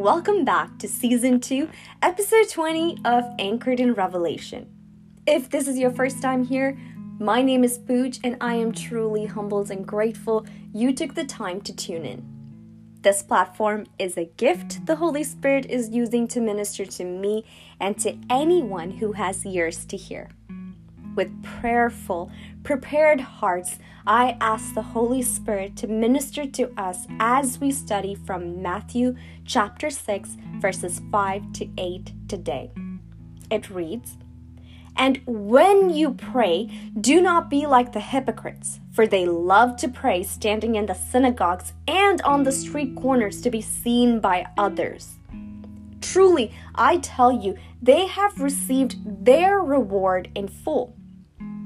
welcome back to season 2, episode 20 of Anchored in Revelation. If this is your first time here, my name is Pooch and I am truly humbled and grateful you took the time to tune in. This platform is a gift the Holy Spirit is using to minister to me and to anyone who has ears to hear. With prayerful, prepared hearts, I ask the Holy Spirit to minister to us as we study from Matthew chapter 6, verses 5 to 8 today. It reads, and when you pray, do not be like the hypocrites, for they love to pray standing in the synagogues and on the street corners to be seen by others. Truly, I tell you, they have received their reward in full.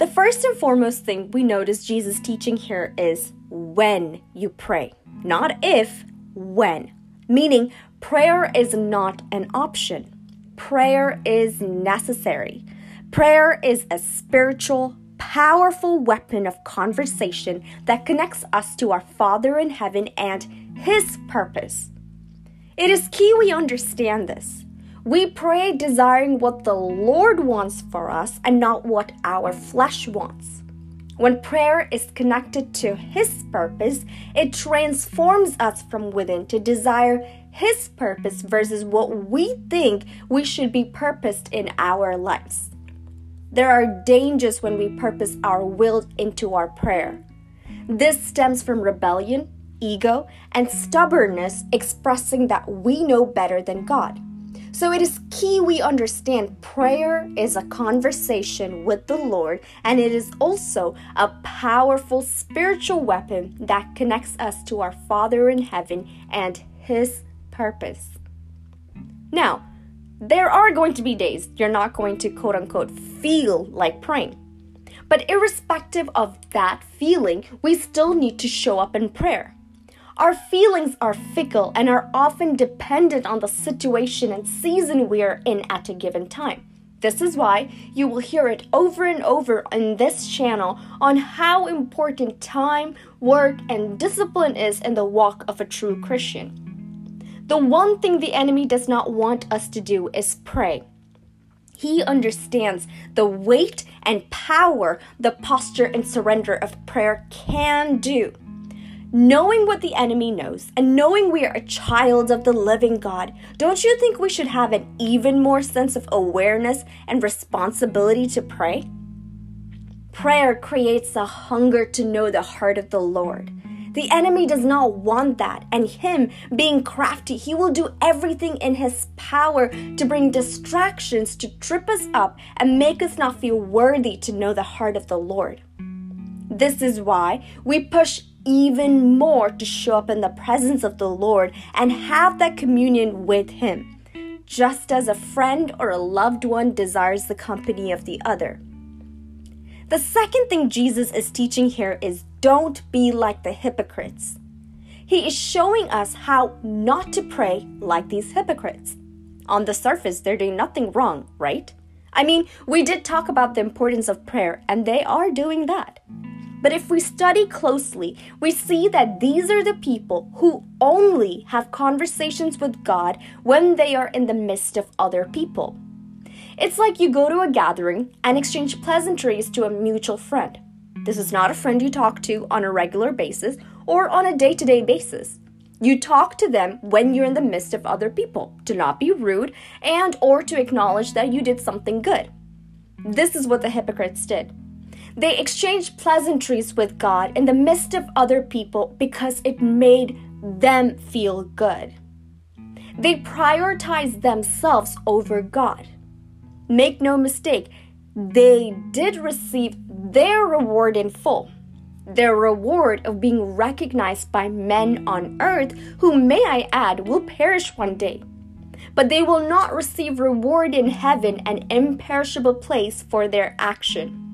The first and foremost thing we notice Jesus teaching here is when you pray, not if, when. Meaning, prayer is not an option, prayer is necessary. Prayer is a spiritual, powerful weapon of conversation that connects us to our Father in heaven and His purpose. It is key we understand this. We pray desiring what the Lord wants for us and not what our flesh wants. When prayer is connected to His purpose, it transforms us from within to desire His purpose versus what we think we should be purposed in our lives. There are dangers when we purpose our will into our prayer. This stems from rebellion, ego, and stubbornness expressing that we know better than God. So it is key we understand prayer is a conversation with the Lord, and it is also a powerful spiritual weapon that connects us to our Father in heaven and His purpose. Now, there are going to be days you're not going to quote unquote feel like praying. But irrespective of that feeling, we still need to show up in prayer. Our feelings are fickle and are often dependent on the situation and season we are in at a given time. This is why you will hear it over and over in this channel on how important time, work, and discipline is in the walk of a true Christian. The one thing the enemy does not want us to do is pray. He understands the weight and power the posture and surrender of prayer can do. Knowing what the enemy knows and knowing we are a child of the living God, don't you think we should have an even more sense of awareness and responsibility to pray? Prayer creates a hunger to know the heart of the Lord. The enemy does not want that, and him being crafty, he will do everything in his power to bring distractions to trip us up and make us not feel worthy to know the heart of the Lord. This is why we push even more to show up in the presence of the Lord and have that communion with Him, just as a friend or a loved one desires the company of the other. The second thing Jesus is teaching here is don't be like the hypocrites. He is showing us how not to pray like these hypocrites. On the surface, they're doing nothing wrong, right? I mean, we did talk about the importance of prayer, and they are doing that. But if we study closely, we see that these are the people who only have conversations with God when they are in the midst of other people. It's like you go to a gathering and exchange pleasantries to a mutual friend. This is not a friend you talk to on a regular basis or on a day to day basis. You talk to them when you're in the midst of other people to not be rude and or to acknowledge that you did something good. This is what the hypocrites did. They exchanged pleasantries with God in the midst of other people because it made them feel good. They prioritized themselves over God. Make no mistake, they did receive their reward in full. their reward of being recognized by men on earth, who, may I add, will perish one day. But they will not receive reward in heaven, an imperishable place for their action.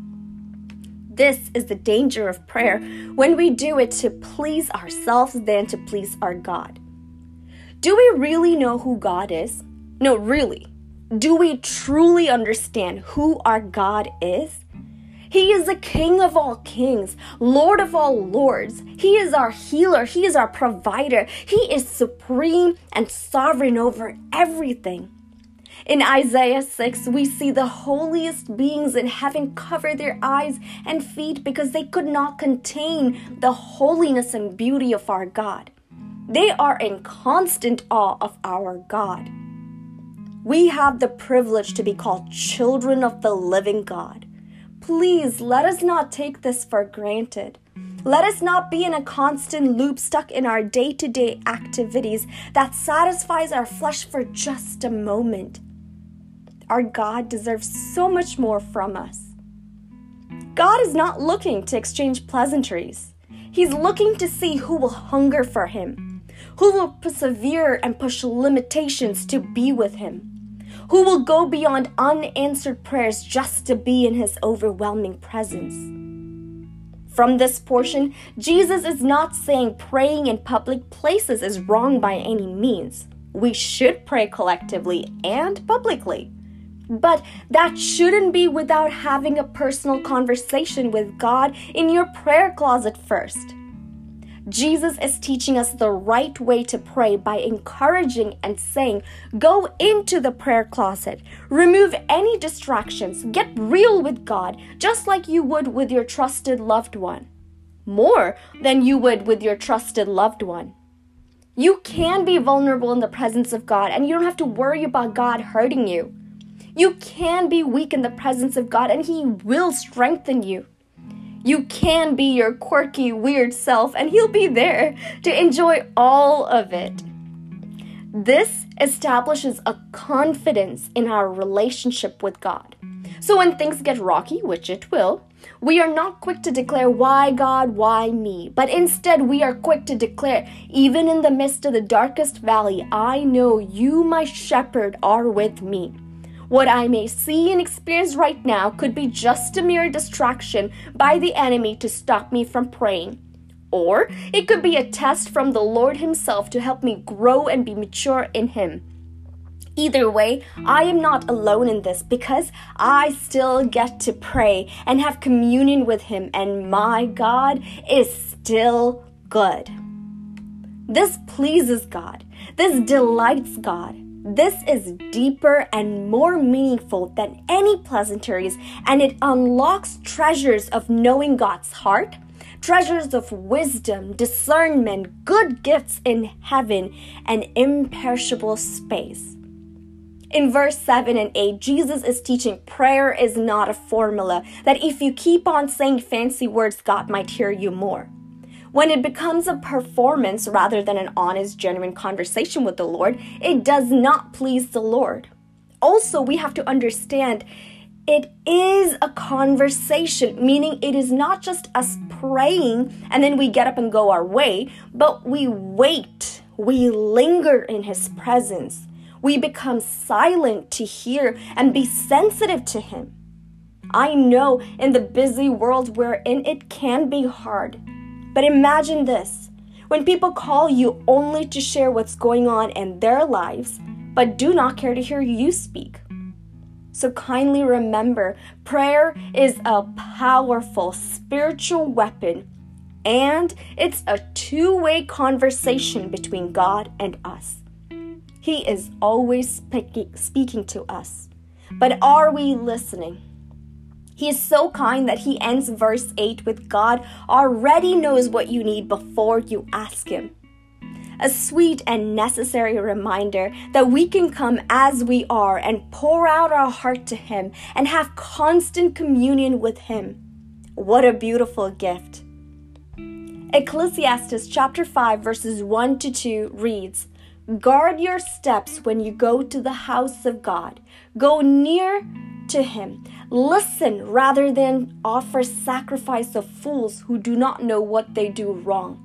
This is the danger of prayer when we do it to please ourselves than to please our God. Do we really know who God is? No, really. Do we truly understand who our God is? He is the King of all kings, Lord of all lords. He is our healer. He is our provider. He is supreme and sovereign over everything. In Isaiah 6, we see the holiest beings in heaven cover their eyes and feet because they could not contain the holiness and beauty of our God. They are in constant awe of our God. We have the privilege to be called children of the living God. Please let us not take this for granted. Let us not be in a constant loop stuck in our day to day activities that satisfies our flesh for just a moment. Our God deserves so much more from us. God is not looking to exchange pleasantries. He's looking to see who will hunger for Him, who will persevere and push limitations to be with Him who will go beyond unanswered prayers just to be in his overwhelming presence. From this portion, Jesus is not saying praying in public places is wrong by any means. We should pray collectively and publicly. But that shouldn't be without having a personal conversation with God in your prayer closet first. Jesus is teaching us the right way to pray by encouraging and saying, Go into the prayer closet, remove any distractions, get real with God, just like you would with your trusted loved one. More than you would with your trusted loved one. You can be vulnerable in the presence of God, and you don't have to worry about God hurting you. You can be weak in the presence of God, and He will strengthen you. You can be your quirky, weird self, and He'll be there to enjoy all of it. This establishes a confidence in our relationship with God. So when things get rocky, which it will, we are not quick to declare, Why God, why me? But instead, we are quick to declare, Even in the midst of the darkest valley, I know you, my shepherd, are with me. What I may see and experience right now could be just a mere distraction by the enemy to stop me from praying. Or it could be a test from the Lord Himself to help me grow and be mature in Him. Either way, I am not alone in this because I still get to pray and have communion with Him, and my God is still good. This pleases God. This delights God. This is deeper and more meaningful than any pleasantries, and it unlocks treasures of knowing God's heart, treasures of wisdom, discernment, good gifts in heaven, and imperishable space. In verse 7 and 8, Jesus is teaching prayer is not a formula, that if you keep on saying fancy words, God might hear you more. When it becomes a performance rather than an honest, genuine conversation with the Lord, it does not please the Lord. Also, we have to understand it is a conversation, meaning it is not just us praying and then we get up and go our way, but we wait, we linger in His presence. We become silent to hear and be sensitive to Him. I know in the busy world we're in, it can be hard. But imagine this when people call you only to share what's going on in their lives, but do not care to hear you speak. So kindly remember prayer is a powerful spiritual weapon and it's a two way conversation between God and us. He is always speaking, speaking to us. But are we listening? He is so kind that he ends verse 8 with God already knows what you need before you ask him. A sweet and necessary reminder that we can come as we are and pour out our heart to Him and have constant communion with Him. What a beautiful gift. Ecclesiastes chapter 5 verses 1 to 2 reads, Guard your steps when you go to the house of God. Go near to him. Listen rather than offer sacrifice of fools who do not know what they do wrong.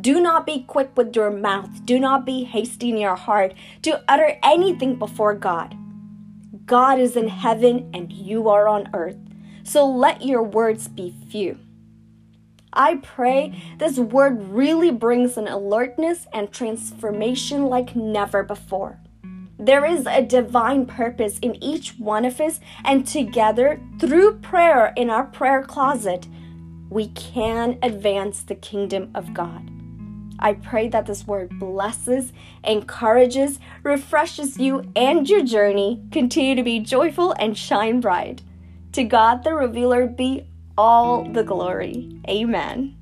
Do not be quick with your mouth. Do not be hasty in your heart to utter anything before God. God is in heaven and you are on earth. So let your words be few. I pray this word really brings an alertness and transformation like never before. There is a divine purpose in each one of us, and together, through prayer in our prayer closet, we can advance the kingdom of God. I pray that this word blesses, encourages, refreshes you and your journey. Continue to be joyful and shine bright. To God the Revealer be all the glory. Amen.